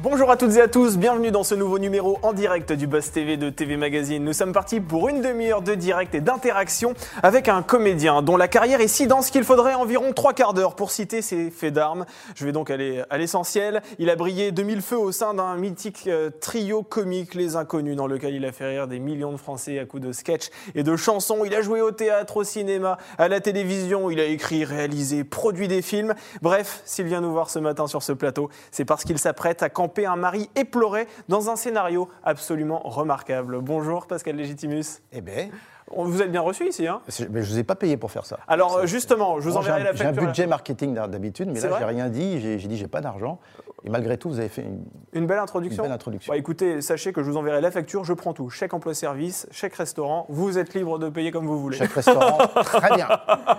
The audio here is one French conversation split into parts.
Bonjour à toutes et à tous, bienvenue dans ce nouveau numéro en direct du Buzz TV de TV Magazine. Nous sommes partis pour une demi-heure de direct et d'interaction avec un comédien dont la carrière est si dense qu'il faudrait environ trois quarts d'heure pour citer ses faits d'armes. Je vais donc aller à l'essentiel. Il a brillé de mille feux au sein d'un mythique euh, trio comique Les Inconnus dans lequel il a fait rire des millions de Français à coups de sketchs et de chansons. Il a joué au théâtre, au cinéma, à la télévision. Il a écrit, réalisé, produit des films. Bref, s'il vient nous voir ce matin sur ce plateau, c'est parce qu'il s'apprête à camper un mari éploré dans un scénario absolument remarquable. Bonjour Pascal Légitimus. Eh bien, On- Vous êtes bien reçu ici, hein mais je ne vous ai pas payé pour faire ça. Alors justement, je vous enverrai la j'ai un facture. budget marketing d'habitude, mais là, j'ai rien dit. J'ai dit, j'ai pas d'argent. Et malgré tout, vous avez fait une, Une belle une introduction. belle introduction. Bah, écoutez, sachez que je vous enverrai la facture, je prends tout. Chèque emploi-service, chèque restaurant, vous êtes libre de payer comme vous voulez. Chaque restaurant, très bien.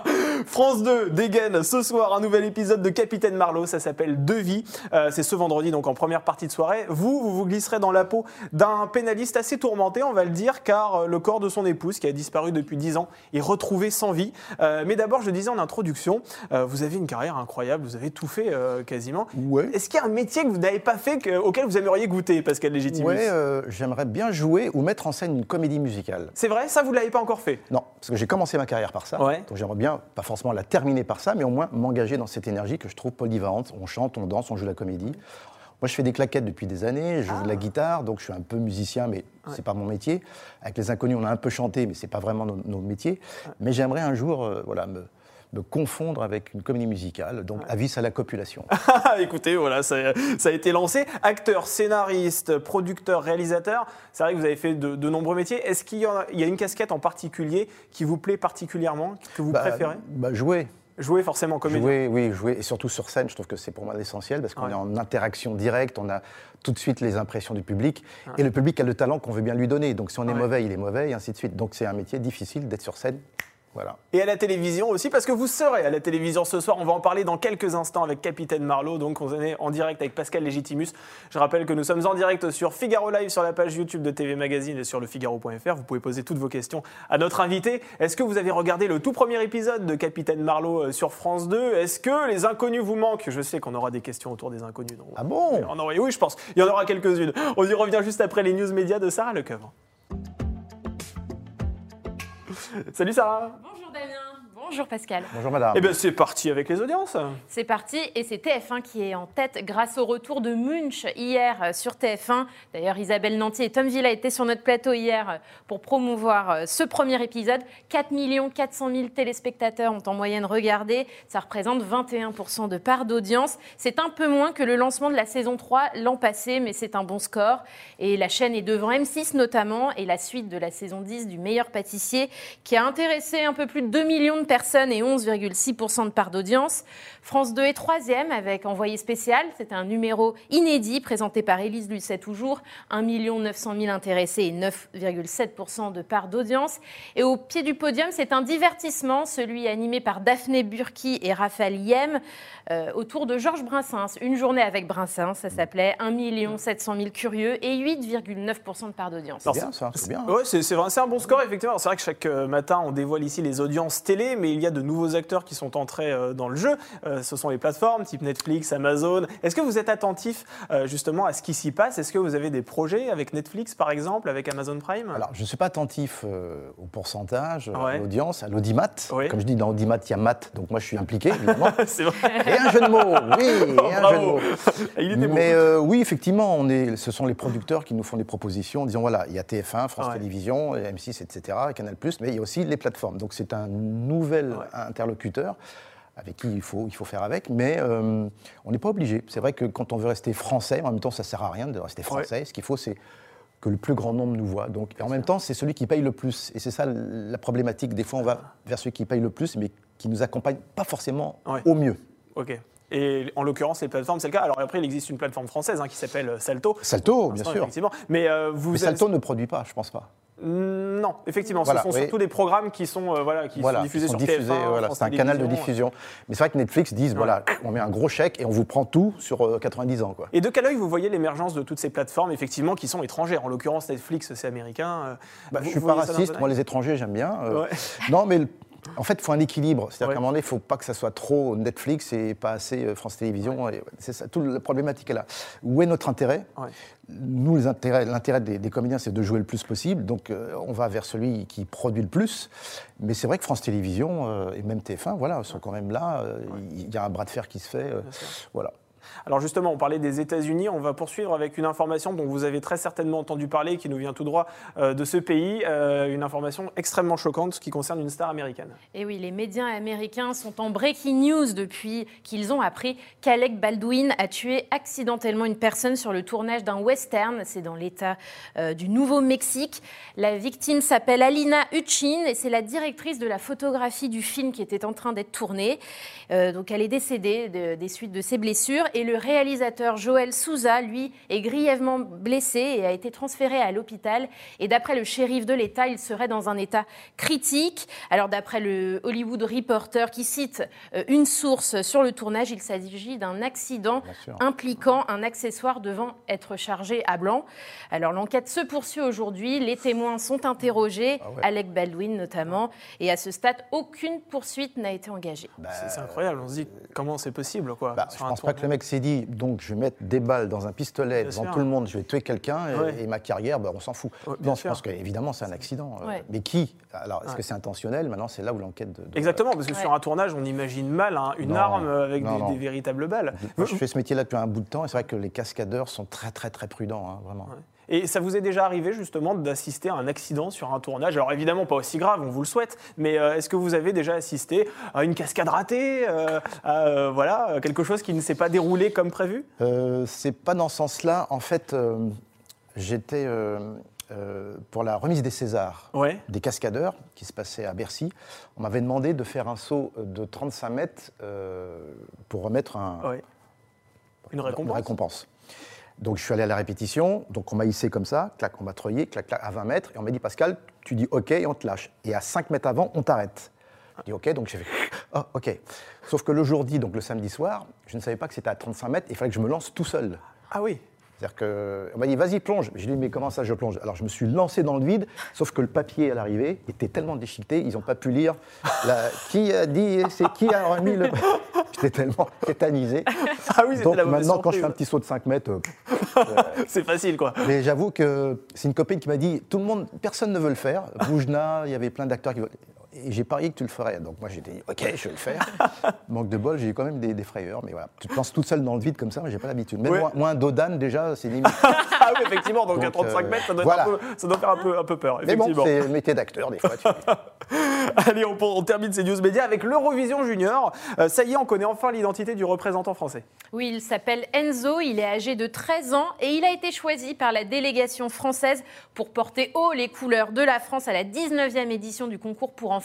France 2 dégaine ce soir un nouvel épisode de Capitaine Marlowe, ça s'appelle Deux vies. Euh, c'est ce vendredi, donc en première partie de soirée. Vous, vous vous glisserez dans la peau d'un pénaliste assez tourmenté, on va le dire, car euh, le corps de son épouse, qui a disparu depuis 10 ans, est retrouvé sans vie. Euh, mais d'abord, je disais en introduction, euh, vous avez une carrière incroyable, vous avez tout fait euh, quasiment. Ouais. Est-ce qu'il y a un métier que vous n'avez pas fait, que- auquel vous aimeriez goûter, Pascal Légitimus Ouais, j'aimerais bien jouer ou mettre en scène une comédie musicale. C'est vrai, ça vous ne l'avez pas encore fait? Non, parce que j'ai commencé ma carrière par ça. Ouais. Donc j'aimerais bien, pas forcément la terminer par ça, mais au moins m'engager dans cette énergie que je trouve polyvalente. On chante, on danse, on joue la comédie. Moi, je fais des claquettes depuis des années, je joue de la guitare, donc je suis un peu musicien, mais c'est pas mon métier. Avec les inconnus, on a un peu chanté, mais c'est pas vraiment nos, nos métiers. Mais j'aimerais un jour, euh, voilà, me, me confondre avec une comédie musicale. Donc, avis à la copulation. Écoutez, voilà, ça, ça a été lancé. Acteur, scénariste, producteur, réalisateur, c'est vrai que vous avez fait de, de nombreux métiers. Est-ce qu'il y a une casquette en particulier qui vous plaît particulièrement, que vous Bah, préférez? bah, Jouer. Jouer forcément comédien. Jouer, oui, jouer, et surtout sur scène, je trouve que c'est pour moi l'essentiel, parce qu'on Ouais. est en interaction directe, on a tout de suite les impressions du public, et le public a le talent qu'on veut bien lui donner. Donc si on est Ouais. mauvais, il est mauvais, et ainsi de suite. Donc c'est un métier difficile d'être sur scène. Voilà. Et à la télévision aussi, parce que vous serez à la télévision ce soir. On va en parler dans quelques instants avec Capitaine Marlowe. Donc, on est en direct avec Pascal Légitimus. Je rappelle que nous sommes en direct sur Figaro Live, sur la page YouTube de TV Magazine et sur le Figaro.fr. Vous pouvez poser toutes vos questions à notre invité. Est-ce que vous avez regardé le tout premier épisode de Capitaine Marlowe euh, sur France 2 Est-ce que les inconnus vous manquent? Je sais qu'on aura des questions autour des inconnus. donc- Ah bon? Oui, je pense. Il y en aura quelques-unes. On y revient juste après les news médias de Sarah Lecoeuvre. Salut Sarah. Bonjour Damien, bonjour Pascal. Bonjour madame. Eh bien, c'est parti avec les audiences. C'est parti et c'est TF1 qui est en tête grâce au retour de Munch hier euh, sur TF1. D'ailleurs, Isabelle Nanty et Tom Villa étaient sur notre plateau hier euh, pour promouvoir euh, ce premier épisode. 4 400 000 téléspectateurs ont en moyenne regardé. Ça représente 21% de part d'audience. C'est un peu moins que le lancement de la saison 3 l'an passé, mais c'est un bon score. Et la chaîne est devant M6 notamment et la suite de la saison 10 du meilleur pâtissier qui a intéressé un peu plus de 2 millions de personnes et 11,6% de part d'audience. France 2 est troisième avec Envoyé spécial. C'était un numéro inédit présenté par Élise Lucet toujours. 1 900 000 intéressés et 9,7% de part d'audience. Et au pied du podium, c'est un divertissement, celui animé par Daphné Burki et Raphaël Yem euh, autour de Georges Brassens. Une journée avec Brassens, ça s'appelait 1 700 000 curieux et 8,9% de part d'audience. C'est bien ça, c'est bien. Ouais, c'est c'est c'est un bon score, effectivement. C'est vrai que chaque euh, matin, on dévoile ici les audiences télé, mais il y a de nouveaux acteurs qui sont entrés euh, dans le jeu. Euh, ce sont les plateformes type Netflix, Amazon. Est-ce que vous êtes attentif euh, justement à ce qui s'y passe? Est-ce que vous avez des projets avec Netflix, par exemple, avec Amazon Prime? Alors, je ne suis pas attentif au pourcentage, Ouais. à l'audience, à l'audimat. Comme je dis, dans audimat, il y a mat, donc moi je suis impliqué, évidemment. C'est vrai. et un jeu de mots, oui, et un Bravo. jeu de mots. Il était bon. Mais euh, oui, effectivement, on est, ce sont les producteurs qui nous font des propositions en disant voilà, il y a TF1, France Ouais. Télévisions, M6, etc., Canal+, mais il y a aussi les plateformes. Donc c'est un nouvel Ouais. interlocuteur avec qui il faut, il faut faire avec, mais euh, on n'est pas obligé. C'est vrai que quand on veut rester français, en même temps, ça sert à rien de rester français. Ce qu'il faut, c'est que le plus grand nombre nous voit. Donc, et en même temps, c'est celui qui paye le plus. Et c'est ça la problématique. Des fois, on va vers ceux qui payent le plus, mais qui nous accompagnent pas forcément Ouais. au mieux. Ok. Et en l'occurrence, les plateformes, c'est le cas. Alors après, il existe une plateforme française hein, qui s'appelle Salto. Salto, bien sûr. Effectivement. Mais euh, vous Mais Salto ne produit pas, je pense pas. Non, effectivement, Voilà, ce sont oui. surtout des programmes qui sont, euh, voilà, qui voilà, sont diffusés sont sur diffusés, TF1. voilà, France c'est un canal de Télévisions. diffusion. Mais c'est vrai que Netflix disent, voilà, on met un gros chèque et on vous prend tout sur euh, 90 ans. Quoi. Et de quel œil vous voyez l'émergence de toutes ces plateformes, effectivement, qui sont étrangères? En l'occurrence, Netflix, c'est américain. euh, Bah, vous- je suis vous pas raciste, moi les étrangers j'aime bien. Euh, Ouais. Non, mais En fait, il faut un équilibre. C'est-à-dire qu'à un moment donné, il ne faut pas que ça soit trop Netflix et pas assez euh, France Télévisions. C'est ça, toute la problématique est là. Où est notre intérêt? Ouais. Nous, l'intérêt des, des comédiens, c'est de jouer le plus possible. Donc, euh, on va vers celui qui produit le plus. Mais c'est vrai que France Télévisions euh, et même TF1, voilà, sont quand même là. Il y a un bras de fer qui se fait. voilà. Alors justement, on parlait des États-Unis. On va poursuivre avec une information dont vous avez très certainement entendu parler, qui nous vient tout droit euh, de ce pays. Euh, une information extrêmement choquante qui concerne une star américaine. Et oui, les médias américains sont en breaking news depuis qu'ils ont appris qu'Alec Baldwin a tué accidentellement une personne sur le tournage d'un western. C'est dans l'État euh, du Nouveau-Mexique. La victime s'appelle Alina Hutchin et c'est la directrice de la photographie du film qui était en train d'être tourné. Donc elle est décédée de- des suites de ses blessures le réalisateur Joel Souza, lui, est grièvement blessé et a été transféré à l'hôpital. Et d'après le shérif de l'État, il serait dans un état critique. Alors d'après le Hollywood Reporter qui cite euh, une source sur le tournage, il s'agit d'un accident impliquant un accessoire devant être chargé à blanc. Alors l'enquête se poursuit aujourd'hui, les témoins sont interrogés, Ah ouais. Alec Baldwin notamment, et à ce stade, aucune poursuite n'a été engagée. C'est c'est incroyable. On se dit comment c'est possible, quoi. Bah, je sur un pense pas que le tournage. Mec s'est dit, donc je vais mettre des balles dans un pistolet Bien devant sûr. tout le monde, je vais tuer quelqu'un et, Ouais. et ma carrière, bah, on s'en fout. Ouais, bien non, je sûr. pense qu'évidemment c'est un accident. euh, Ouais. Mais qui? Alors, est-ce Ouais. que c'est intentionnel? Maintenant, c'est là où l'enquête de. de- Exactement, parce que Ouais. sur un tournage, on imagine mal hein, une Non, arme avec non, des, non. des véritables balles. Moi, je fais ce métier-là depuis un bout de temps et c'est vrai que les cascadeurs sont très, très, très prudents, hein, vraiment. Et ça vous est déjà arrivé justement d'assister à un accident sur un tournage? Alors évidemment pas aussi grave, on vous le souhaite, mais euh, est-ce que vous avez déjà assisté à une cascade ratée, euh, à euh, voilà, quelque chose qui ne s'est pas déroulé comme prévu? Euh, c'est pas dans ce sens-là. En fait, euh, j'étais euh, euh, pour la remise des Césars. Ouais. des cascadeurs qui se passaient à Bercy. On m'avait demandé de faire un saut de 35 mètres euh, pour remettre un, ouais. Une récompense. récompense. Donc je suis allé à la répétition, donc on m'a hissé comme ça, clac, on m'a treuillé, clac, clac, à 20 mètres, et on m'a dit Pascal, tu dis OK et on te lâche. Et à 5 mètres avant, on t'arrête. Je dis OK, donc j'ai fait oh, OK. Sauf que le jour dit, donc le samedi soir, je ne savais pas que c'était à 35 mètres, il fallait que je me lance tout seul. Ah oui. C'est-à-dire qu'on m'a dit, vas-y, plonge. J'ai dit, mais comment ça, je plonge? Alors, je me suis lancé dans le vide, sauf que le papier à l'arrivée était tellement déchiqueté, ils n'ont pas pu lire. la- Qui a dit, c'est qui a remis le. J'étais tellement tétanisé. Ah oui, Donc, la maintenant, quand je fais un petit saut de 5 mètres. euh, C'est facile quoi. mais j'avoue que c'est une copine qui m'a dit, tout le monde, personne ne veut le faire. Boujna, il y avait plein d'acteurs qui veulent. Et j'ai parié que tu le ferais. Donc moi j'étais dit, ok, je vais le faire. Manque de bol, j'ai eu quand même des, des frayeurs. Mais voilà, tu te lances toute seule dans le vide comme ça, mais j'ai pas l'habitude. Même Ouais. moi, moi, un Dodan, déjà, c'est limite. Ah oui, effectivement, donc, à Donc, 35 euh, mètres, ça doit, voilà. être un peu- ça doit faire un peu, un peu peur. Mais bon, c'est le métier d'acteur, des fois. tu- Allez, on, on termine ces news médias avec l'Eurovision Junior. Euh, ça y est, on connaît enfin l'identité du représentant français. Oui, il s'appelle Enzo, il est âgé de 13 ans et il a été choisi par la délégation française pour porter haut les couleurs de la France à la 19e édition du concours pour enfants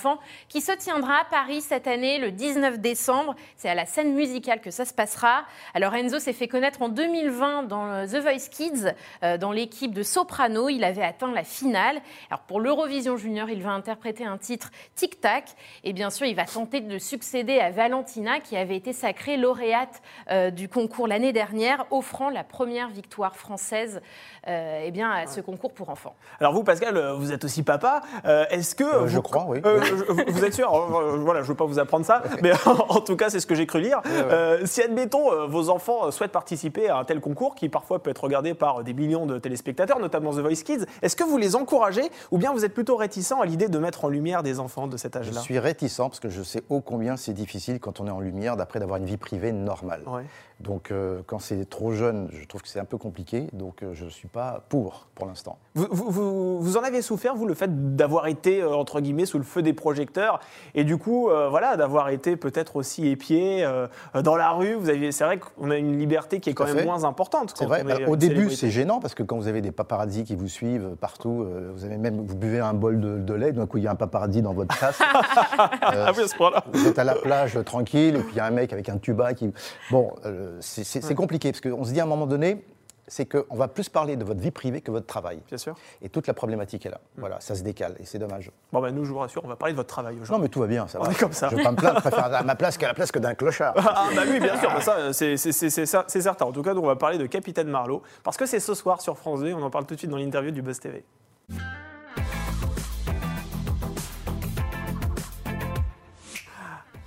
qui se tiendra à Paris cette année le 19 décembre. C'est à la scène musicale que ça se passera. Alors Enzo s'est fait connaître en 2020 dans euh, The Voice Kids, euh, dans l'équipe de Soprano. Il avait atteint la finale. Alors pour l'Eurovision Junior, il va interpréter un titre Tic Tac et bien sûr, il va tenter de succéder à Valentina qui avait été sacrée lauréate euh, du concours l'année dernière, offrant la première victoire française euh, eh bien, à ce concours pour enfants. Alors vous, Pascal, vous êtes aussi papa. Euh, Est-ce que Euh, je vous- crois, oui. Je- vous- êtes sûr Euh, Voilà, je ne veux pas vous apprendre ça, mais en tout cas, c'est ce que j'ai cru lire. Euh, si admettons euh, vos enfants souhaitent participer à un tel concours, qui parfois peut être regardé par des millions de téléspectateurs, notamment The Voice Kids, est-ce que vous les encouragez ou bien vous êtes plutôt réticent à l'idée de mettre en lumière des enfants de cet Je âge-là suis réticent parce que je sais ô combien c'est difficile quand on est en lumière d'après d'avoir une vie privée normale. Ouais. Donc euh, quand c'est trop jeune, je trouve que c'est un peu compliqué. Donc euh, je ne suis pas pour pour l'instant. Vous, vous- vous- en avez souffert, vous, le fait d'avoir été, euh, entre guillemets, sous le feu des projecteurs et du coup, voilà, d'avoir été peut-être aussi épié dans la rue? Vous aviez, c'est vrai qu'on a une liberté qui est quand même fait. moins importante. C'est vrai. bah, au début, c'est gênant parce que quand vous avez des paparazzis qui vous suivent partout, vous avez même vous buvez un bol de, de lait, d'un coup il y a un paparazzi dans votre tasse. Ah oui, à ce point-là. Vous êtes à la plage tranquille et puis il y a un mec avec un tuba qui. Bon, c'est c'est compliqué parce qu'on se dit à un moment donné, c'est qu'on va plus parler de votre vie privée que votre travail. Bien sûr. Et toute la problématique est là. Voilà, ça se décale et c'est dommage. Bon, ben, nous, je vous rassure, on va parler de votre travail Non, aujourd'hui. mais tout va bien, ça On va. est comme ça. Je ne veux pas me plaindre, je préfère à ma place qu'à la place que d'un clochard. Ah, bah oui, bien sûr, bah ça, c'est- certain. En tout cas, nous, on va parler de Capitaine Marlowe, parce que c'est ce soir sur France 2, on en parle tout de suite dans l'interview du Buzz TV.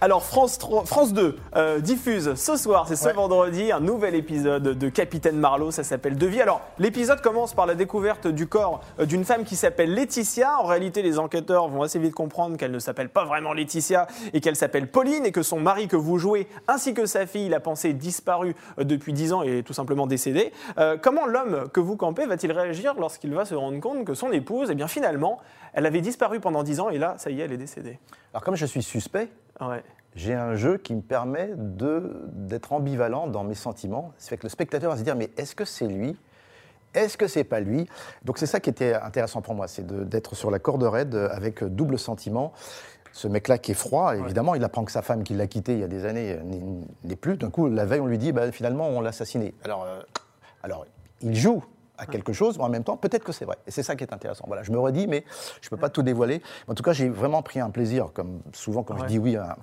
Alors France, 3 France 2 euh, diffuse ce soir, c'est ce Ouais. vendredi, un nouvel épisode de Capitaine Marlowe, ça s'appelle Devis. Alors l'épisode commence par la découverte du corps euh, d'une femme qui s'appelle Laetitia. En réalité, les enquêteurs vont assez vite comprendre qu'elle ne s'appelle pas vraiment Laetitia et qu'elle s'appelle Pauline et que son mari que vous jouez ainsi que sa fille, la pensée disparue euh, depuis 10 ans et est tout simplement décédé. Euh, comment l'homme que vous campez va-t-il réagir lorsqu'il va se rendre compte que son épouse, eh bien finalement, elle avait disparu pendant 10 ans et là, ça y est, elle est décédée? Alors comme je suis suspect, Ouais. j'ai un jeu qui me permet d'être ambivalent dans mes sentiments. Ça fait que le spectateur va se dire, mais est-ce que c'est lui? Est-ce que c'est pas lui? Donc c'est ça qui était intéressant pour moi, c'est d'être sur la corde raide avec double sentiment. Ce mec-là qui est froid, évidemment, il apprend que sa femme qui l'a quitté il y a des années n'est- n'est plus. D'un coup, la veille, on lui dit, bah, finalement, on l'a assassiné. Alors, euh, alors, il joue à quelque chose, mais en même temps, peut-être que c'est vrai. Et c'est ça qui est intéressant. Voilà, je me redis, mais je ne peux pas tout dévoiler. En tout cas, j'ai vraiment pris un plaisir, comme souvent quand Ouais. je dis oui à,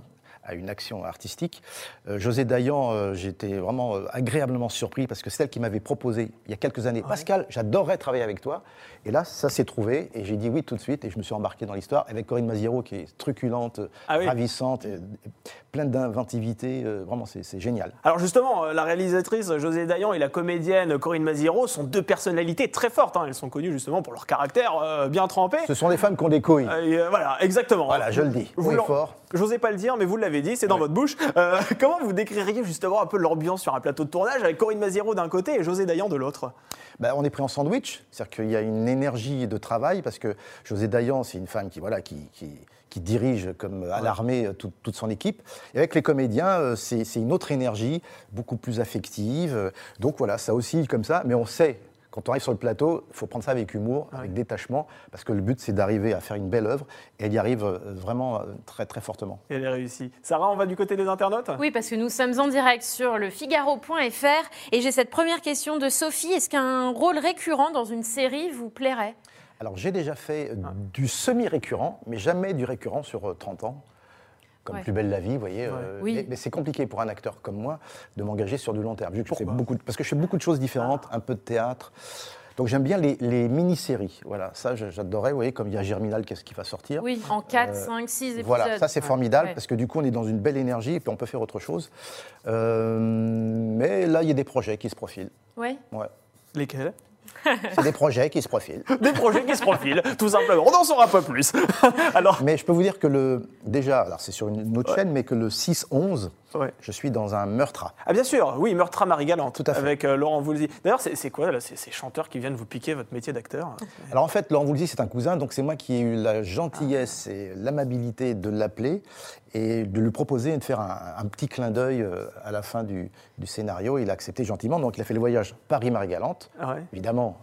à une action artistique. Euh, José Dayan, euh, j'étais vraiment euh, agréablement surpris parce que c'est elle qui m'avait proposé il y a quelques années, Pascal, j'adorerais travailler avec toi. Et là, ça s'est trouvé et j'ai dit oui tout de suite et je me suis embarqué dans l'histoire avec Corinne Maziero qui est truculente, Ah oui. ravissante, et- et pleine d'inventivité. vraiment, c'est génial. Alors justement, la réalisatrice José Dayan et la comédienne Corinne Maziro sont deux personnalités très fortes. hein. Elles sont connues justement pour leur caractère bien trempé. Ce sont des femmes qui ont des couilles. Voilà, exactement. Voilà, je le dis. Vous l'en- fort. J'osais pas le dire, mais vous l'avez dit, c'est dans Ouais. votre bouche. Euh, comment vous décririez justement un peu l'ambiance sur un plateau de tournage avec Corinne Maziro d'un côté et José Dayan de l'autre? Ben, on est pris en sandwich, c'est-à-dire qu'il y a une énergie de travail, parce que José Dayan, c'est une femme qui, voilà, qui, qui- qui dirige comme à l'armée euh, toute, toute son équipe. Et avec les comédiens, euh, c'est une autre énergie, beaucoup plus affective. Donc voilà, ça oscille comme ça, mais on sait. Quand on arrive sur le plateau, il faut prendre ça avec humour, avec détachement, parce que le but, c'est d'arriver à faire une belle œuvre, et elle y arrive euh, vraiment euh, très, très fortement. Et elle est réussie. Sarah, on va du côté des internautes? Oui, parce que nous sommes en direct sur le Figaro.fr et j'ai cette première question de Sophie. Est-ce qu'un rôle récurrent dans une série vous plairait? Alors j'ai déjà fait euh, du semi-récurrent, mais jamais du récurrent sur euh, 30 ans. Comme Ouais. Plus belle la vie, vous voyez. euh, Oui. Mais, mais c'est compliqué pour un acteur comme moi de m'engager sur du long terme. vu que je fais Pourquoi beaucoup de- parce que je fais beaucoup de choses différentes, un peu de théâtre. Donc j'aime bien les, les mini-séries. Voilà, ça j'adorais. Vous voyez, comme il y a Germinal, qu'est-ce qui va sortir? Oui, en 4, Euh, 5, 6 épisodes. Voilà, ça c'est Ouais. formidable Ouais. parce que du coup on est dans une belle énergie et puis on peut faire autre chose. Euh, mais là il y a des projets qui se profilent. Ouais. Ouais. Lesquels? C'est des projets qui se profilent. Des projets qui se profilent, tout simplement. On n'en saura pas plus. Alors, Mais je peux vous dire que le déjà, alors c'est sur une autre chaîne, mais que le 6-11, Ouais. je suis dans un meurtre. Ah bien sûr, oui, Meurtre à Marie-Galante, Tout à fait. avec euh, Laurent Voulzy. D'ailleurs, c'est c'est quoi là, ces, ces chanteurs qui viennent vous piquer votre métier d'acteur? Alors en fait, Laurent Voulzy, c'est un cousin, donc c'est moi qui ai eu la gentillesse et l'amabilité de l'appeler et de lui proposer de faire un, un petit clin d'œil euh, à la fin du, du scénario. Il a accepté gentiment, donc il a fait le voyage Paris-Marie-Galante, Ah ouais. évidemment.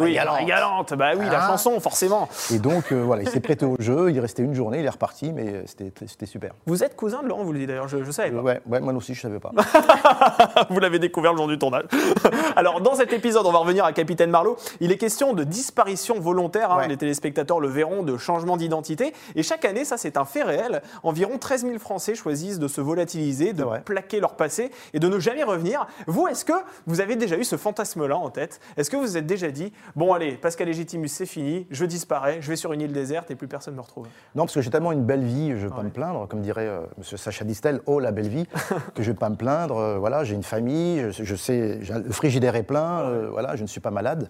Oui. Marie-Galante, bah oui, la Ah. chanson, forcément. Et donc euh, voilà, il s'est prêté au jeu, il est resté une journée, il est reparti, mais euh, c'était c'était super. Vous êtes cousin de Laurent Voulzy d'ailleurs, je, je savais pas. Ouais, ouais, moi aussi, je savais pas. Vous l'avez découvert le jour du tournage. Alors, dans cet épisode, on va revenir à Capitaine Marlowe. Il est question de disparition volontaire. hein, Ouais. Les téléspectateurs le verront, de changement d'identité. Et chaque année, ça, c'est un fait réel. Environ 13 000 Français choisissent de se volatiliser, de plaquer leur passé et de ne jamais revenir. Vous, est-ce que vous avez déjà eu ce fantasme-là en tête? Est-ce que vous vous êtes déjà dit, bon, allez, Pascal Légitimus, c'est fini, je disparais, je vais sur une île déserte et plus personne ne me retrouve Non, parce que j'ai tellement une belle vie, je ne vais pas Ouais. me plaindre, comme dirait euh, Monsieur Sacha Distel, oh la belle vie, que je ne vais pas me plaindre. euh, voilà, j'ai une famille, je, je sais, le frigidaire est plein, euh, voilà, je ne suis pas malade,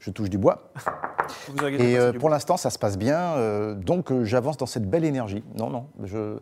je touche du bois. Vous Et pas, euh, du pour l'instant, ça se passe bien, donc j'avance dans cette belle énergie. Non, non, je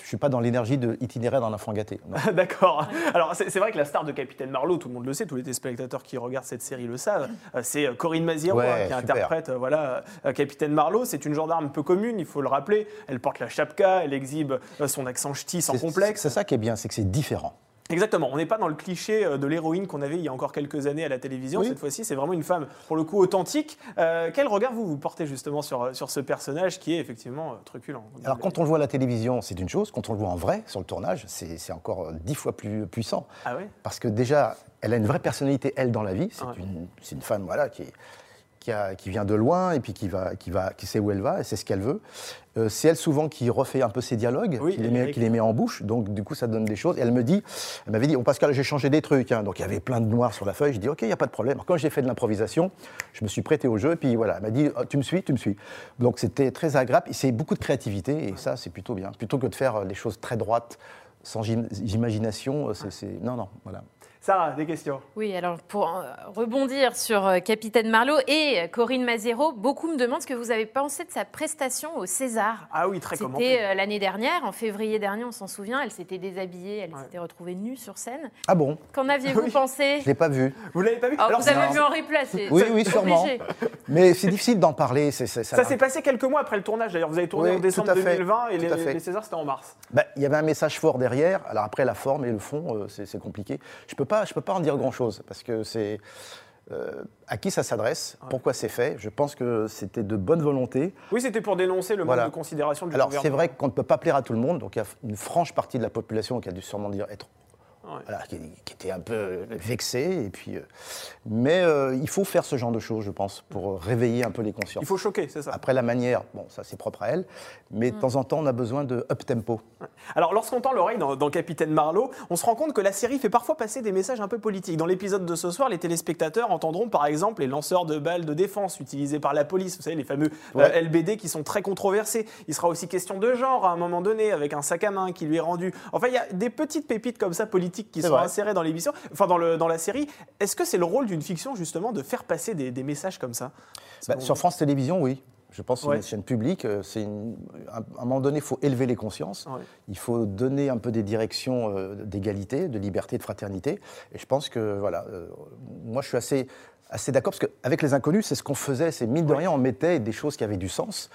ne suis pas dans l'énergie de itinéraire d'un enfant gâté. D'accord. Alors, c'est vrai que la star de Capitaine Marlowe, tout le monde le sait, tous les téléspectateurs qui regardent cette série le savent, euh, c'est euh, Corinne Maziero Ouais, hein, qui super. interprète euh, voilà, Capitaine Marlowe. C'est une gendarme peu commune, il faut le rappeler. Elle porte la chapka, elle exhibe son accent ch'ti sans complexe. C'est ça qui est bien, c'est que c'est différent. Exactement, on n'est pas dans le cliché euh, de l'héroïne qu'on avait il y a encore quelques années à la télévision. Oui. Cette fois-ci, c'est vraiment une femme, pour le coup, authentique. Euh, quel regard vous, vous portez justement sur, euh, sur ce personnage qui est effectivement truculent? Alors quand on le voit à la télévision, c'est une chose, quand on le voit en vrai, sur le tournage, c'est encore dix fois plus puissant. Ah ouais? Parce que déjà, elle a une vraie personnalité, elle, dans la vie. C'est Ouais. une, c'est une femme voilà, qui, qui, a- qui vient de loin et puis qui, va, qui, va, qui sait où elle va et c'est ce qu'elle veut. Euh, c'est elle souvent qui refait un peu ses dialogues, Oui, qui, les met, Eric. qui les met en bouche, donc du coup ça donne des choses. Et elle me dit, elle m'avait dit, oh Pascal, j'ai changé des trucs, hein. donc il y avait plein de noir sur la feuille. Je dis, ok, il n'y a pas de problème. Alors, quand j'ai fait de l'improvisation, je me suis prêté au jeu, et puis voilà, elle m'a dit, Oh, tu me suis, tu me suis. Donc c'était très agréable, c'est beaucoup de créativité, et ça c'est plutôt bien. Plutôt que de faire euh, les choses très droites, sans imagination, euh, c'est- non, non, voilà. Sarah, des questions Oui, alors pour euh, rebondir sur euh, Capitaine Marlowe et euh, Corinne Mazero, beaucoup me demandent ce que vous avez pensé de sa prestation au César. Ah oui, très commenté. C'était l'année dernière, en février dernier, on s'en souvient, elle s'était déshabillée, elle Ouais. s'était retrouvée nue sur scène. Ah bon? Qu'en aviez-vous Oui. pensé? Je l'ai pas vu. Vous l'avez pas vu Alors, Alors, Vous avez non. vu en replay, c'est Oui, oui, sûrement. obligé. Mais c'est difficile d'en parler. c'est- c'est- ça Ça s'est passé quelques mois après le tournage. D'ailleurs, vous avez tourné Oui, en décembre tout à fait. 2020 et Tout les, à fait. les Césars, c'était en mars. Bah, Il y avait un message fort derrière. Alors après, la forme et le fond, euh, c'est c'est compliqué. Je peux pas, je peux pas en dire grand-chose parce que c'est euh, à qui ça s'adresse, pourquoi c'est fait. Je pense que c'était de bonne volonté. Oui, c'était pour dénoncer le Voilà. manque de considération du Alors c'est gouvernement. vrai qu'on ne peut pas plaire à tout le monde, donc il y a une franche partie de la population qui a dû sûrement dire être Ouais. voilà, qui, qui était un peu vexée. Et puis, euh, mais euh, il faut faire ce genre de choses, je pense, pour réveiller un peu les consciences. Il faut choquer, c'est ça. Après la manière, bon, ça c'est propre à elle, mais de temps en temps on a besoin de up tempo. Alors, lorsqu'on tend l'oreille dans, dans Capitaine Marlowe, on se rend compte que la série fait parfois passer des messages un peu politiques. Dans l'épisode de ce soir, les téléspectateurs entendront par exemple les lanceurs de balles de défense utilisés par la police, vous savez, les fameux euh. LBD qui sont très controversés. Il sera aussi question de genre à un moment donné, avec un sac à main qui lui est rendu. Enfin, il y a des petites pépites comme ça politiques qui sont vrai. insérées dans l'émission, enfin dans, le, dans la série. Est-ce que c'est le rôle d'une fiction justement de faire passer des, des messages comme ça? Bah, sur France Télévisions, oui. Je pense que c'est Ouais. une chaîne publique. euh, C'est une- à un moment donné, il faut élever les consciences. Ouais. Il faut donner un peu des directions euh, d'égalité, de liberté, de fraternité. Et je pense que, voilà, euh, moi, je suis assez, assez d'accord parce qu'avec les inconnus, c'est ce qu'on faisait. C'est mine de rien, on mettait des choses qui avaient du sens.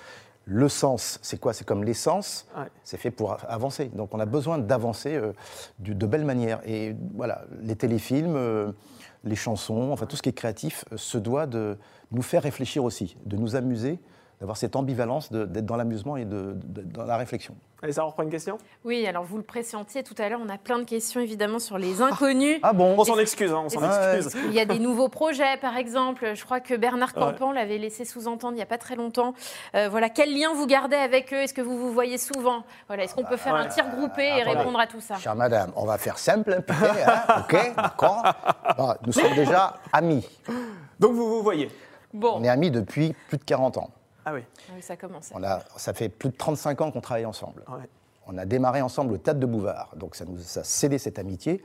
Le sens, c'est quoi? C'est comme l'essence. Ouais. C'est fait pour avancer. Donc, on a besoin d'avancer euh, de belle manière. Et voilà, les téléfilms. euh, les chansons, enfin tout ce qui est créatif, euh, se doit de nous faire réfléchir aussi, de nous amuser, d'avoir cette ambivalence d'être dans l'amusement et de, de- dans la réflexion. Allez, ça reprend une question? Oui, alors vous le pressentiez tout à l'heure, on a plein de questions évidemment sur les inconnus. Ah bon On s'en excuse, hein, on s'en Ah excuse. Il y a des nouveaux projets, par exemple? Je crois que Bernard Ouais. Campan l'avait laissé sous-entendre il n'y a pas très longtemps. Euh, voilà, quel lien vous gardez avec eux? Est-ce que vous vous voyez souvent? Voilà, est-ce qu'on peut faire Ouais. un tir groupé et attendez. répondre à tout ça? Chère madame, on va faire simple, un petit peu, hein, ok, d'accord Bon, Nous sommes déjà amis. Donc vous vous voyez? Bon, On est amis depuis plus de 40 ans. Ah oui. Ah oui, ça commence. On a, ça fait plus de 35 ans qu'on travaille ensemble. Ouais. On a démarré ensemble au Théâtre de Bouvard, donc ça nous a scellé cette amitié.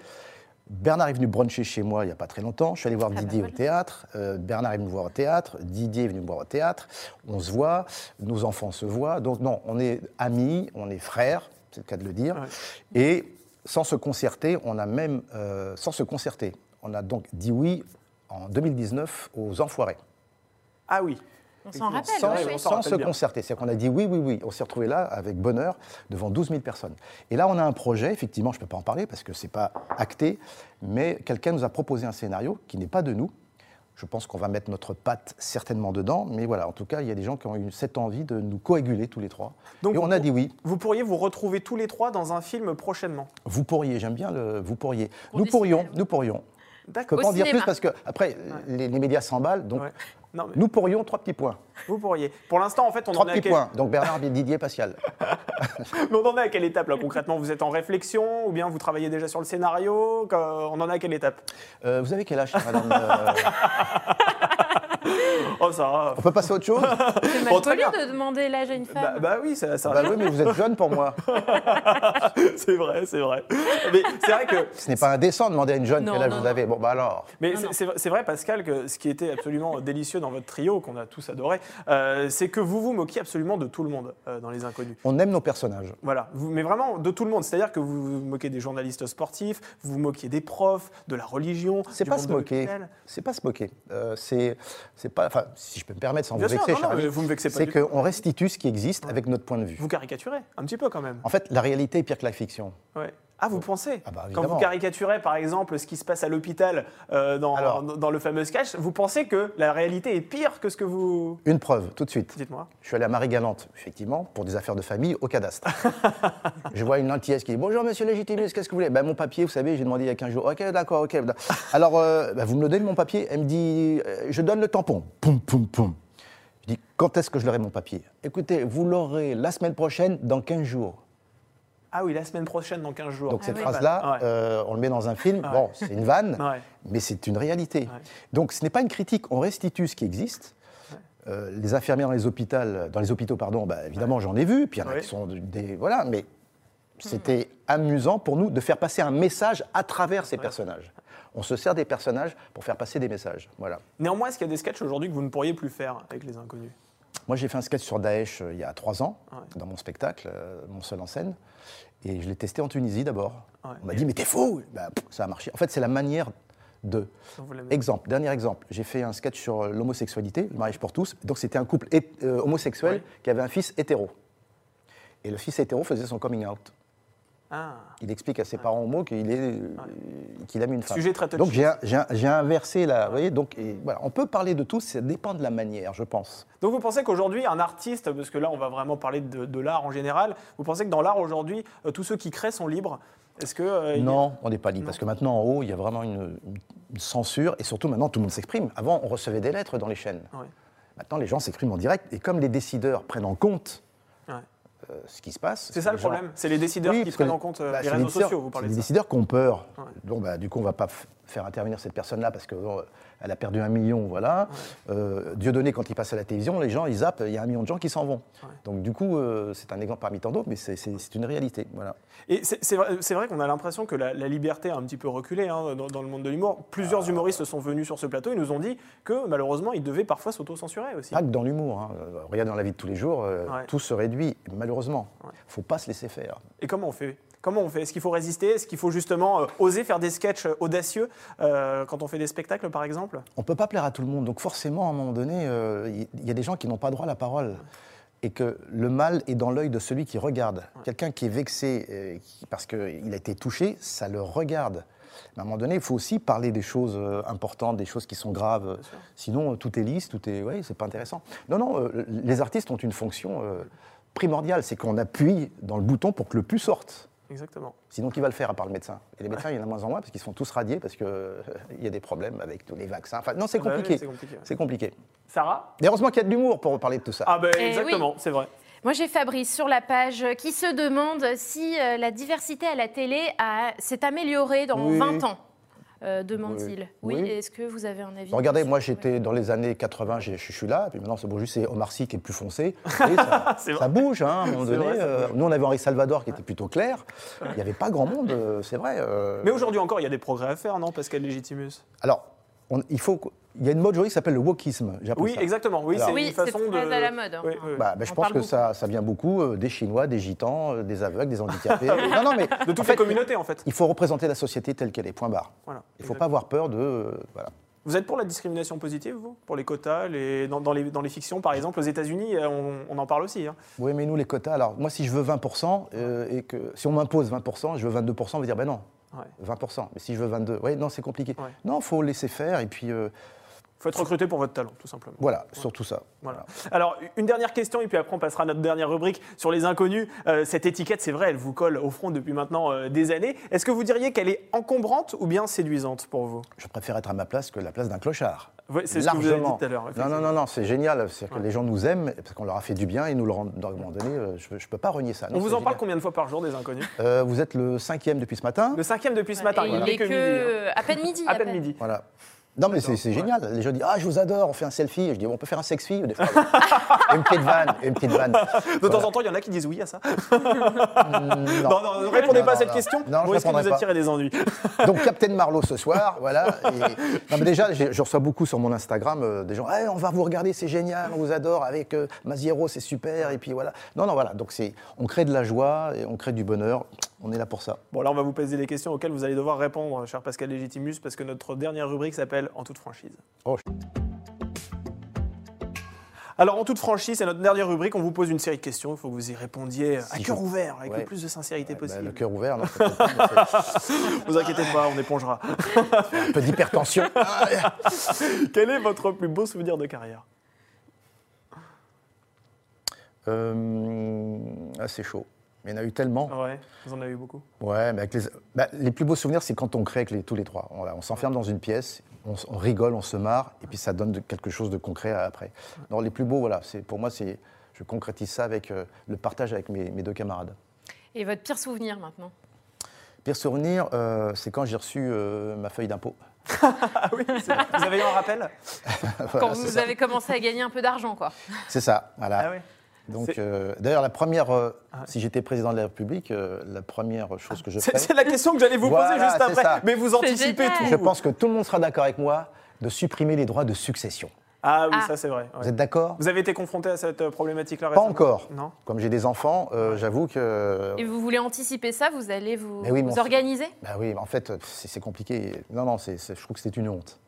Bernard est venu bruncher chez moi il n'y a pas très longtemps. Je suis allé voir Ah bah Didier voilà. au théâtre. Euh, Bernard est venu me voir au théâtre. Didier est venu me voir au théâtre. On se voit. Nos enfants se voient. Donc non, on est amis, on est frères, c'est le cas de le dire. Ouais. Et sans se concerter, on a même, euh, sans se concerter, on a donc dit oui en 2019 aux Enfoirés. Ah oui. On s'en rappelle, Sans, oui, sans rappelle se bien. concerter. C'est-à-dire qu'on a dit oui, oui, oui. On s'est retrouvé là avec bonheur devant 12 000 personnes. Et là, on a un projet, effectivement, je ne peux pas en parler parce que ce n'est pas acté, mais quelqu'un nous a proposé un scénario qui n'est pas de nous. Je pense qu'on va mettre notre patte certainement dedans, mais voilà, en tout cas, il y a des gens qui ont eu cette envie de nous coaguler tous les trois. Donc Et on a dit oui. Vous pourriez vous retrouver tous les trois dans un film prochainement? Vous pourriez, j'aime bien le vous pourriez. Pour nous pourrions, nous pourrions. Je peux pas en dire plus parce que, après, les, les médias s'emballent, donc Ouais. Non, mais nous pourrions, trois petits points. vous pourriez. Pour l'instant, en fait, on Trois en, est à petits quel... points. Donc Bernard, Didier, Pascal. Mais on en est à quelle étape là concrètement? Vous êtes en réflexion ou bien vous travaillez déjà sur le scénario? On en est à quelle étape? Euh, vous avez quel âge, madame euh, Oh ça va. On peut passer à autre chose C'est Bon, très mal poli bien. de demander l'âge à une femme. Bah, bah oui, ça, ça Bah oui, mais vous êtes jeune pour moi. c'est vrai, c'est vrai. Mais c'est vrai que Ce n'est pas indécent de demander à une jeune Non, quel âge non, vous non. avez. Bon, bah alors. Mais c'est- non. c'est c'est vrai, Pascal, que ce qui était absolument délicieux dans votre trio, qu'on a tous adoré, euh, c'est que vous vous moquiez absolument de tout le monde euh, dans Les Inconnus. On aime nos personnages. Voilà, vous, mais vraiment de tout le monde. C'est-à-dire que vous vous moquez des journalistes sportifs, vous vous moquez des profs, de la religion. C'est du pas monde se de moquer. l'hôpital. C'est pas se moquer. Euh, c'est, c'est pas. Enfin, si je peux me permettre, sans Bien vous sûr, vexer, non, non, cher ami, mais vous me vexez pas c'est du qu'on restitue ce qui existe avec notre point de vue. Vous caricaturez un petit peu quand même. En fait, la réalité est pire que la fiction. Ouais. Ah, vous pensez Ah bah, Quand vous caricaturez, par exemple, ce qui se passe à l'hôpital euh, dans, Alors- dans le fameux sketch, vous pensez que la réalité est pire que ce que vous... Une preuve, tout de suite. Dites-moi. Je suis allé à Marie-Galante, effectivement, pour des affaires de famille au cadastre. je vois une antillaise qui dit Bonjour, monsieur légitimus, qu'est-ce que vous voulez? Ben, Mon papier, vous savez, j'ai demandé il y a 15 jours. Ok, d'accord, ok. Alors, euh, ben, vous me le donnez, mon papier? Elle me dit euh, Je donne le tampon. Poum, poum, poum. Je dis Quand est-ce que je l'aurai, mon papier? Écoutez, vous l'aurez la semaine prochaine, dans 15 jours. Ah oui, la semaine prochaine, dans 15 jours. Donc, cette oui. phrase-là, euh, on le met dans un film. Bon, c'est une vanne, mais c'est une réalité. Donc, ce n'est pas une critique, on restitue ce qui existe. Euh, les infirmières dans les hôpitaux, dans les hôpitaux pardon, bah, évidemment, j'en ai vu, puis il y en a qui sont des. Voilà, mais c'était amusant pour nous de faire passer un message à travers ces personnages. On se sert des personnages pour faire passer des messages. Voilà. Néanmoins, est-ce qu'il y a des sketchs aujourd'hui que vous ne pourriez plus faire avec les inconnus? Moi, j'ai fait un sketch sur Daesh euh, il y a trois ans, Ouais. dans mon spectacle, euh, mon seul en scène. Et je l'ai testé en Tunisie d'abord. Ouais. On m'a dit, mais t'es fou Bah, pff, Ça a marché. En fait, c'est la manière de. Exemple, dernier exemple, j'ai fait un sketch sur euh, l'homosexualité, le mariage pour tous. Donc, c'était un couple euh, homosexuel qui avait un fils hétéro. Et le fils hétéro faisait son coming out. Ah, Il explique à ses parents homo qu'il est, qu'il aime une femme. Sujet très touchy. Donc j'ai j'ai- j'ai inversé. Vous voyez, donc et voilà, on peut parler de tout, ça dépend de la manière, je pense. Donc vous pensez qu'aujourd'hui, un artiste, parce que là on va vraiment parler de, de l'art en général, vous pensez que dans l'art aujourd'hui, euh, tous ceux qui créent sont libres? Est-ce que euh, Non, on n'est pas libre, Non. parce que maintenant en haut, il y a vraiment une, une censure, et surtout maintenant tout le monde s'exprime. Avant, on recevait des lettres dans les chaînes. Ouais. Maintenant, les gens s'expriment en direct, et comme les décideurs prennent en compte. Euh, ce qui se passe. C'est ça le les problème C'est les décideurs Oui, qui prennent en compte euh, bah, les réseaux sociaux, vous parlez de des ça décideurs qui ont peur. Ouais. Donc, bah, du coup, on ne va pas faire intervenir cette personne-là parce qu'elle a perdu un million, voilà. Euh, Dieudonné, quand il passe à la télévision, les gens, ils zappent, il y a un million de gens qui s'en vont. Ouais. Donc, du coup, euh, c'est un exemple parmi tant d'autres, mais c'est- une réalité. Voilà. Et c'est vrai, qu'on a l'impression que la, la liberté a un petit peu reculé hein, dans, dans le monde de l'humour. Ah. Plusieurs humoristes sont venus sur ce plateau et nous ont dit que malheureusement, ils devaient parfois s'auto-censurer aussi. Pas que dans l'humour. Hein. Euh, Regarde dans la vie de tous les jours, euh, Ouais. tout se réduit, malheureusement. Il faut pas se laisser faire. Et comment on fait? Comment on fait? Est-ce qu'il faut résister? Est-ce qu'il faut justement euh, oser faire des sketchs euh, audacieux euh, quand on fait des spectacles, par exemple? On ne peut pas plaire à tout le monde. Donc forcément, à un moment donné, il y, a des gens qui n'ont pas droit à la parole. Et que le mal est dans l'œil de celui qui regarde. Quelqu'un qui est vexé euh, qui- parce qu'il a été touché, ça le regarde. Mais à un moment donné, il faut aussi parler des choses euh, importantes, des choses qui sont graves. Sinon, euh, tout est lisse, tout est. Oui, c'est pas intéressant. Non, non, les artistes ont une fonction primordiale c'est qu'on appuie dans le bouton pour que le plus sorte. Exactement. Sinon, qui va le faire à part le médecin? Et les médecins, il y en a moins en moins parce qu'ils sont tous radiés parce qu'il y a des problèmes avec tous les vaccins. Enfin, non, c'est Bah compliqué. c'est compliqué, ouais. C'est compliqué. Sarah? Et heureusement qu'il y a de l'humour pour parler de tout ça. Ah ben exactement, c'est vrai. Moi, j'ai Fabrice sur la page euh, qui se demande si euh, la diversité à la télé a- s'est améliorée dans Oui. 20 ans, euh, demande-t-il. Oui, Oui. est-ce que vous avez un avis Regardez, moi j'étais dans les années 80, j'ai- je suis là, puis maintenant c'est bon, juste c'est Omar Sy qui est plus foncé. Ça, bouge, hein, à un moment donné. vrai, euh, nous on avait Henri Salvador qui était plutôt clair. Il n'y avait pas grand monde, euh, c'est vrai. euh. Mais aujourd'hui encore, il y a des progrès à faire, non Pascal Légitimus? Alors, on- il faut. qu'- Il y a une mode aujourd'hui qui s'appelle le wokisme. Oui, ça. exactement. Oui, c'est Oui, une c'est façon très de. à la mode, hein. Oui, oui. Bah, ben, je On pense que beaucoup. ça, ça vient beaucoup euh, des Chinois, des Gitans, euh, des aveugles, des handicapés. non, non, mais de toutes en les fait, communautés, en fait. Il faut représenter la société telle qu'elle est, point barre. Voilà. Il ne faut pas avoir peur de... euh, voilà. Vous êtes pour la discrimination positive, vous? Pour les quotas les... Dans, dans les, dans les fictions, par exemple, aux États-Unis, on, on en parle aussi. hein. Oui, mais nous, les quotas, alors moi, si je veux 20%, euh, et que si on m'impose 20%, je veux 22%, on va dire, ben non, Ouais. 20%. Mais si je veux 22, oui, non, c'est compliqué. Ouais. Non, il faut laisser faire, et puis euh, faut être recruté pour votre talent, tout simplement. voilà, surtout ça. Voilà. Alors, une dernière question, et puis après, on passera à notre dernière rubrique sur les inconnus. Euh, cette étiquette, c'est vrai, elle vous colle au front depuis maintenant euh, des années. Est-ce que vous diriez qu'elle est encombrante ou bien séduisante pour vous? Je préfère être à ma place que la place d'un clochard. Ouais, C'est ce que vous avez dit Largement. tout à l'heure. Non, non, non, non, c'est génial. C'est que Ouais. les gens nous aiment parce qu'on leur a fait du bien et nous le rendent. À un moment donné, euh, je ne peux pas renier ça. Non, On vous en parle combien de fois par jour des inconnus? Euh, Vous êtes le cinquième depuis ce matin. Le cinquième depuis ce matin. Et il il n'est que que midi. hein. à peine midi. À peine midi. Voilà. Non, mais c'est ouais. génial. Les gens disent Ah, je vous adore, on fait un selfie. Je dis On peut faire un sex-fille des fois. Et une petite vanne. Une petite vanne. De temps en temps, il y en a qui disent oui à ça. Mm, Non, non, ne répondez Non, pas à cette question. Non, je Ou est-ce que vous pas. attirez des ennuis? Donc, Captain Marlowe ce soir, voilà. Et- Non, mais déjà, je reçois beaucoup sur mon Instagram euh, des gens Eh, on va vous regarder, c'est génial, on vous adore. Avec euh, Maziero, c'est super. Et puis voilà. Non, non, voilà. Donc, c'est- on crée de la joie et on crée du bonheur. On est là pour ça. Bon, là, on va vous poser des questions auxquelles vous allez devoir répondre, cher Pascal Légitimus, parce que notre dernière rubrique s'appelle En toute franchise. Oh, Alors, en toute franchise, c'est notre dernière rubrique. On vous pose une série de questions. Il faut que vous y répondiez à Si cœur je- ouvert, avec le plus de sincérité Ouais, bah, possible. le cœur ouvert, non, vous inquiétez pas, on épongera. un peu d'hypertension. Quel est votre plus beau souvenir de carrière? Euh, ah, c'est chaud. Il y en a eu tellement. Ouais, vous en avez eu beaucoup. Ouais, mais avec les, bah, les plus beaux souvenirs, c'est quand on crée avec les, tous les trois. On s'enferme dans une pièce, on, rigole, on se marre, et puis ça donne de- quelque chose de concret à- après. Non, les plus beaux, voilà, c'est pour moi, c'est je concrétise ça avec euh, le partage avec mes, mes deux camarades. Et votre pire souvenir maintenant? Pire souvenir, euh, c'est quand j'ai reçu euh, ma feuille d'impôt. Ah oui, vous avez eu un rappel? Voilà, Quand vous ça. avez commencé à gagner un peu d'argent, quoi. C'est ça, voilà. Ah oui. Donc, euh, d'ailleurs, la première, euh, Ah ouais. si j'étais président de la République, euh, la première chose que je C'est ferais, c'est la question que j'allais vous Voilà, poser juste après. ça. Mais vous anticipez tout. je pense que tout le monde sera d'accord avec moi de supprimer les droits de succession. Ah oui, Ah. ça c'est vrai. ouais. Vous êtes d'accord? Vous avez été confronté à cette euh, problématique-là Pas encore. Non? Comme j'ai des enfants, euh, j'avoue que. Et vous voulez anticiper ça? Vous allez vous, oui, organiser? Bah oui, en fait, c'est compliqué. Non, non, je trouve que c'est une honte.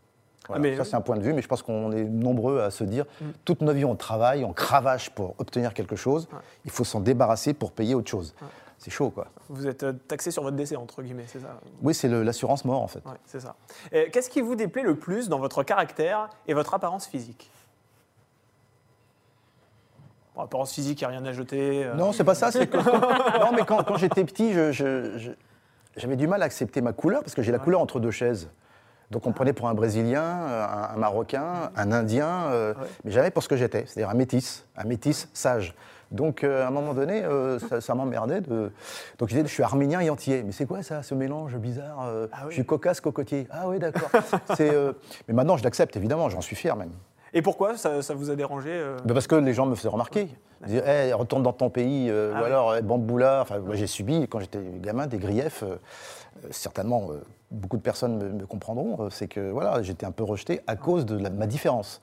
Voilà. Ah, mais- Ça, c'est un point de vue, mais je pense qu'on est nombreux à se dire toute notre vie, on travaille, on cravache pour obtenir quelque chose. Ouais. Il faut s'en débarrasser pour payer autre chose. C'est chaud, quoi. Vous êtes euh, taxé sur votre décès, entre guillemets, c'est ça? Oui, c'est l'assurance mort, en fait. Ouais, c'est ça. Qu'est-ce qui vous déplaît le plus dans votre caractère et votre apparence physique? Bon, apparence physique, il n'y a rien à jeter. euh, Non, c'est pas ça. Que- non, mais quand, quand j'étais petit, j'avais du mal à accepter ma couleur parce que j'ai la couleur entre deux chaises. Donc on prenait pour un Brésilien, euh, un, un Marocain, un Indien, euh, Ouais. mais jamais pour ce que j'étais, c'est-à-dire un métis, un métis sage. Donc euh, à un moment donné, euh, ça, ça m'emmerdait. De... Donc je disais, je suis arménien et antillais. Mais c'est quoi ça, ce mélange bizarre Ah oui. Je suis cocasse, cocotier. Ah oui, d'accord. Mais maintenant, je l'accepte, évidemment, j'en suis fier même. Et pourquoi ça, ça vous a dérangé Ben parce que les gens me faisaient remarquer. Ils disaient, Hey, retourne dans ton pays, Ah ou alors, hey, bamboula. Enfin, moi, j'ai subi, quand j'étais gamin, des griefs. certainement, euh, beaucoup de personnes me, me comprendront. euh, c'est que voilà, j'étais un peu rejeté à cause de la- ma différence.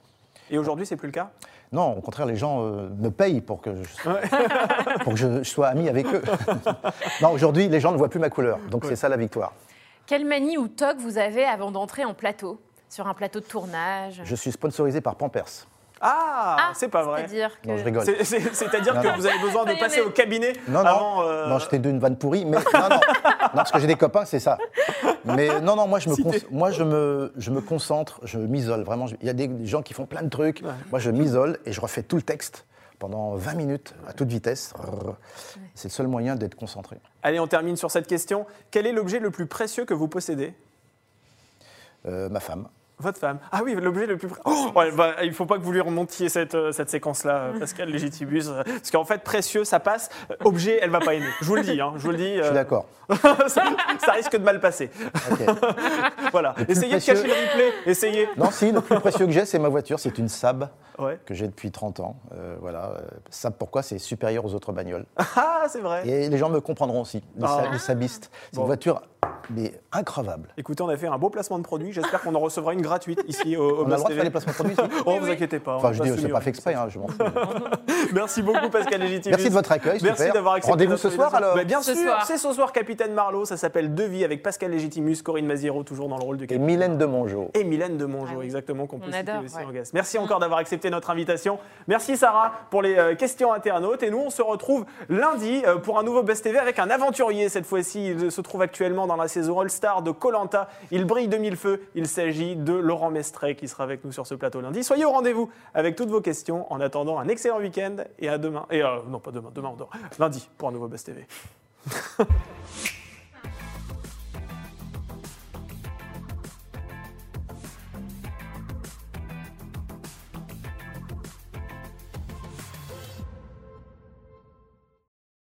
Et aujourd'hui, c'est plus le cas? Non, au contraire, les gens euh, me payent pour que je, pour que je, je sois ami avec eux. non, aujourd'hui, les gens ne voient plus ma couleur. Donc, c'est ça la victoire. Quelle manie ou toc vous avez avant d'entrer en plateau? Sur un plateau de tournage? Je suis sponsorisé par Pampers. Ah, Ah, c'est pas vrai. C'est-à-dire que... Non, je rigole. C'est- c'est- C'est-à-dire Non, que non. vous avez besoin de passer au cabinet Non, non, avant. euh, non j'étais d'une vanne pourrie, mais non, non, non, parce que j'ai des copains, c'est ça. Mais non, non, moi je me, Cité. cons- moi, je me, je me concentre, je m'isole, vraiment. je- Il y a des gens qui font plein de trucs, Ouais. moi je m'isole et je refais tout le texte pendant 20 minutes à toute vitesse. C'est le seul moyen d'être concentré. Allez, on termine sur cette question. Quel est l'objet le plus précieux que vous possédez? Euh, ma femme. Votre femme. Ah oui, l'objet le plus précieux. Oh, ouais, bah, il ne faut pas que vous lui remontiez cette, euh, cette séquence-là, euh, Pascal Légitibus. euh, Parce qu'en fait, précieux, ça passe. Objet, elle va pas aimer. Je vous le dis. hein, je vous le dis. Je suis d'accord. ça, ça risque de mal passer. Voilà. Essayez de cacher le replay. Essayez. Non, si, le plus précieux que j'ai, c'est ma voiture. C'est une Saab Ouais. que j'ai depuis 30 ans. Euh, voilà. Saab, pourquoi? C'est supérieur aux autres bagnoles. Ah, c'est vrai. Et les gens me comprendront aussi, les, Ah. sa- les. C'est Bon. une voiture mais incroyable. Écoutez, on a fait un beau placement de produit. J'espère qu'on en recevra une gratuite ici au, au On a le droit de faire les placements de produits ici Oh, vous inquiétez pas. Enfin, je dis, c'est pas fait exprès, hein, je m'en fous. Merci beaucoup, Pascal Légitibus. Merci de votre accueil, Merci d'avoir accepté. Rendez-vous ce soir alors Bah, Bien Ce sûr, c'est ce soir, Capitaine Marlowe. Ça s'appelle Devis avec Pascal Légitimus, Corinne Maziro, toujours dans le rôle du Et capitaine. Mylène de Mongeau. Et Mylène de Mongeau, Ah oui. exactement, qu'on peut On citer adore, aussi ouais. en guest. Merci encore d'avoir accepté notre invitation. Merci Sarah pour les euh, questions internautes. Et nous, on se retrouve lundi euh, pour un nouveau Best TV avec un aventurier cette fois-ci. Il se trouve actuellement dans la saison All-Star de Colanta. Il brille de mille feux. Il s'agit de Laurent Mestret qui sera avec nous sur ce plateau lundi. Soyez au rendez-vous avec toutes vos questions. En attendant, un excellent week-end et à demain. Et euh, non, pas demain, demain on dort. Lundi pour un nouveau Best TV.